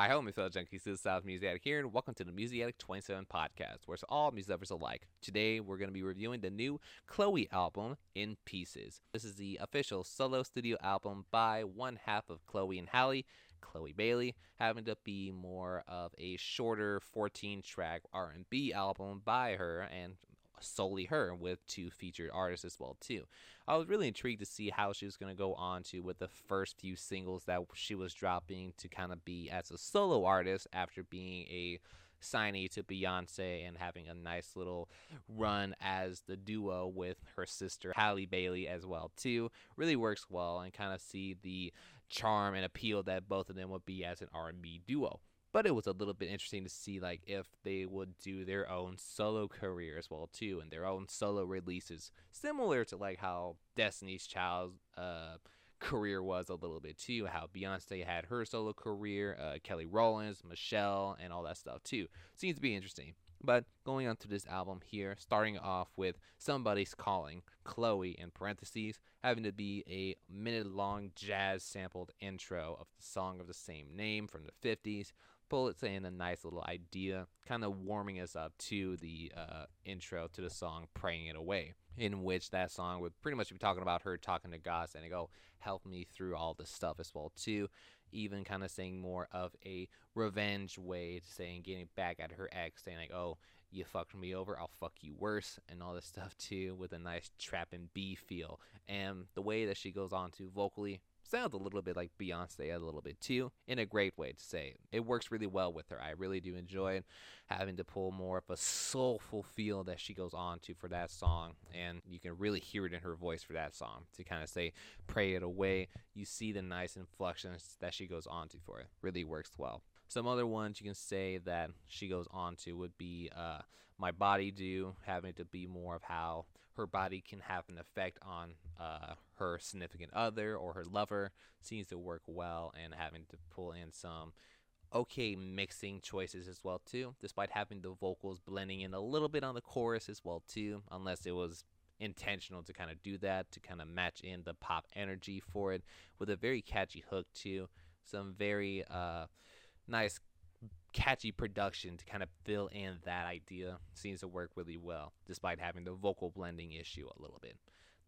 Hi, hello, my fellow junkies. This is South Music Addict here, and welcome to the Music Addict 27 podcast, where it's all music lovers alike. Today, we're going to be reviewing the new Chloe album, In Pieces. This is the official solo studio album by one half of Chloe and Halle, Chloe Bailey, having to be more of a shorter 14-track R&B album by her, and solely her with two featured artists as well too. I was really intrigued to see how she was going to go on to with the first few singles that she was dropping to kind of be as a solo artist after being a signee to Beyonce and having a nice little run as the duo with her sister Halle Bailey as well too. Really works well and kind of see the charm and appeal that both of them would be as an R&B duo but it was a little bit interesting to see like if they would do their own solo career as well too and their own solo releases similar to like how destiny's child's uh, career was a little bit too how beyonce had her solo career uh, kelly rowland michelle and all that stuff too. Seems to be interesting. But going on to this album here, starting off with Somebody's Calling, Chloe in parentheses, having to be a minute long jazz sampled intro of the song of the same name from the 50s, bullets in a nice little idea, kind of warming us up to the uh, intro to the song Praying It Away, in which that song would pretty much be talking about her talking to God, saying, Oh, help me through all this stuff as well, too. Even kind of saying more of a revenge way, saying, getting back at her ex, saying, like, Oh, you fucked me over, I'll fuck you worse, and all this stuff, too, with a nice trap and B feel. And the way that she goes on to vocally, sounds a little bit like Beyonce a little bit too, in a great way to say. It works really well with her. I really do enjoy having to pull more of a soulful feel that she goes on to for that song, and you can really hear it in her voice for that song to kind of say "Pray It Away." You see the nice inflections that she goes on to for it. Really works well. Some other ones you can say that she goes on to would be uh, My Body Do, having to be more of how her body can have an effect on uh, her significant other or her lover. Seems to work well and having to pull in some okay mixing choices as well too, despite having the vocals blending in a little bit on the chorus as well too, unless it was intentional to kind of do that to kind of match in the pop energy for it with a very catchy hook too. Some very uh nice catchy production to kind of fill in that idea seems to work really well despite having the vocal blending issue a little bit.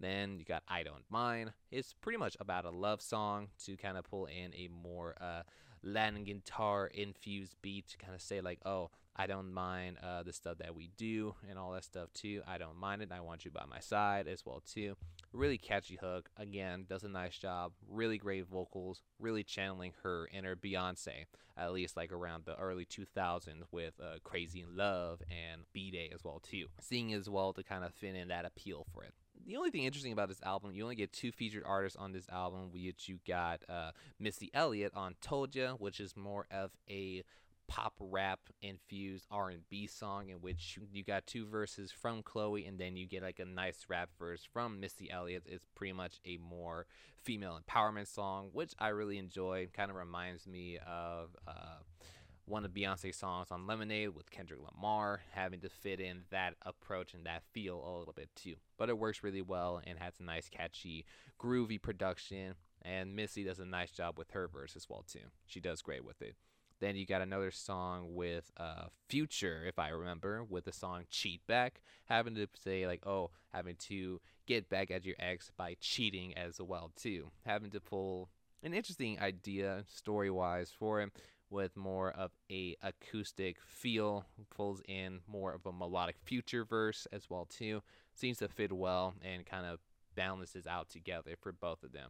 Then you got i don't mind. It's pretty much about a love song to kind of pull in a more uh, latin guitar infused beat to kind of say like oh i don't mind uh, the stuff that we do and all that stuff too i don't mind it i want you by my side as well too Really catchy hook. Again, does a nice job. Really great vocals. Really channeling her inner Beyonce, at least like around the early 2000s with uh, Crazy in Love and B Day as well too. Seeing as well to kind of fit in that appeal for it the only thing interesting about this album, you only get two featured artists on this album, which you got uh, Missy Elliott on Told Ya, which is more of a pop rap infused R&B song in which you got two verses from Chloe and then you get like a nice rap verse from Missy Elliott. It's pretty much a more female empowerment song, which I really enjoy. Kind of reminds me of uh, one of Beyonce's songs on Lemonade with Kendrick Lamar, having to fit in that approach and that feel a little bit too. But it works really well and has a nice, catchy, groovy production. And Missy does a nice job with her verse as well too. She does great with it. Then you got another song with uh, Future, if I remember, with the song Cheat Back, having to say, like, oh, having to get back at your ex by cheating as well, too. Having to pull an interesting idea story wise for him with more of a acoustic feel pulls in more of a melodic future verse as well too seems to fit well and kind of balances out together for both of them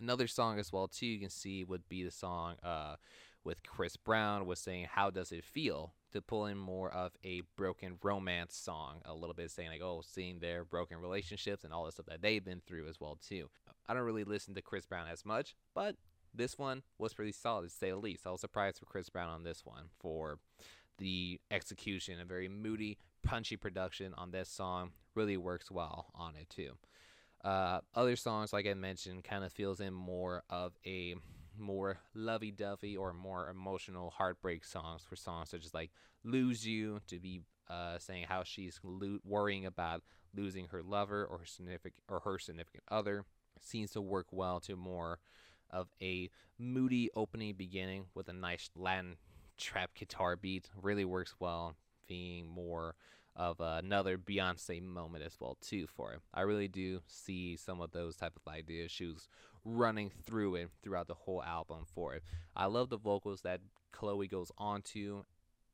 another song as well too you can see would be the song uh with Chris Brown was saying, How does it feel? to pull in more of a broken romance song, a little bit saying, like, oh, seeing their broken relationships and all the stuff that they've been through as well, too. I don't really listen to Chris Brown as much, but this one was pretty solid, to say the least. I was surprised for Chris Brown on this one for the execution, a very moody, punchy production on this song. Really works well on it, too. Uh, other songs, like I mentioned, kind of feels in more of a more lovey-dovey or more emotional heartbreak songs for songs such as like "Lose You" to be uh, saying how she's lo- worrying about losing her lover or her significant or her significant other seems to work well to more of a moody opening beginning with a nice Latin trap guitar beat. Really works well, being more of another Beyonce moment as well too for it. I really do see some of those type of ideas she was running through it throughout the whole album for it. I love the vocals that Chloe goes on to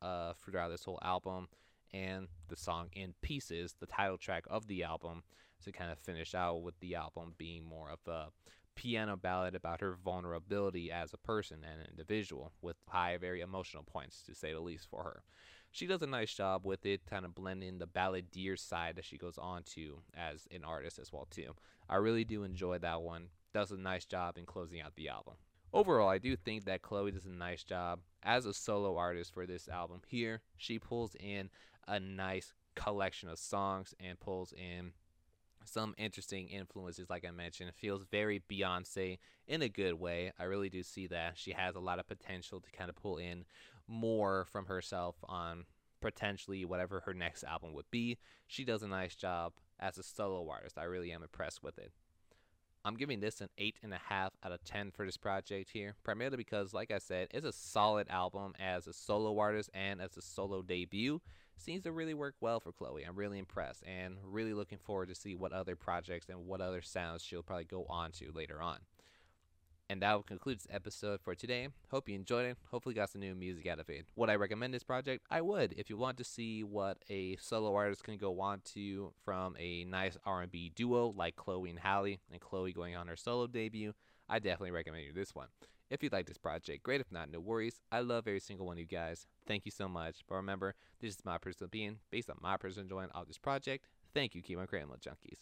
uh, throughout this whole album and the song in pieces, the title track of the album, to kind of finish out with the album being more of a piano ballad about her vulnerability as a person and an individual with high, very emotional points, to say the least, for her. She does a nice job with it, kind of blending the balladeer side that she goes on to as an artist as well too. I really do enjoy that one. Does a nice job in closing out the album. Overall, I do think that Chloe does a nice job as a solo artist for this album. Here, she pulls in a nice collection of songs and pulls in some interesting influences, like I mentioned. It feels very Beyonce in a good way. I really do see that. She has a lot of potential to kind of pull in more from herself on potentially whatever her next album would be. She does a nice job as a solo artist. I really am impressed with it. I'm giving this an 8.5 out of 10 for this project here, primarily because, like I said, it's a solid album as a solo artist and as a solo debut. Seems to really work well for Chloe. I'm really impressed and really looking forward to see what other projects and what other sounds she'll probably go on to later on. And that will conclude this episode for today. Hope you enjoyed it. Hopefully got some new music out of it. Would I recommend this project? I would. If you want to see what a solo artist can go on to from a nice R&B duo like Chloe and Halle, and Chloe going on her solo debut, I definitely recommend you this one. If you like this project, great. If not, no worries. I love every single one of you guys. Thank you so much. But remember, this is my personal opinion based on my personal enjoyment of this project. Thank you, on creating, junkies.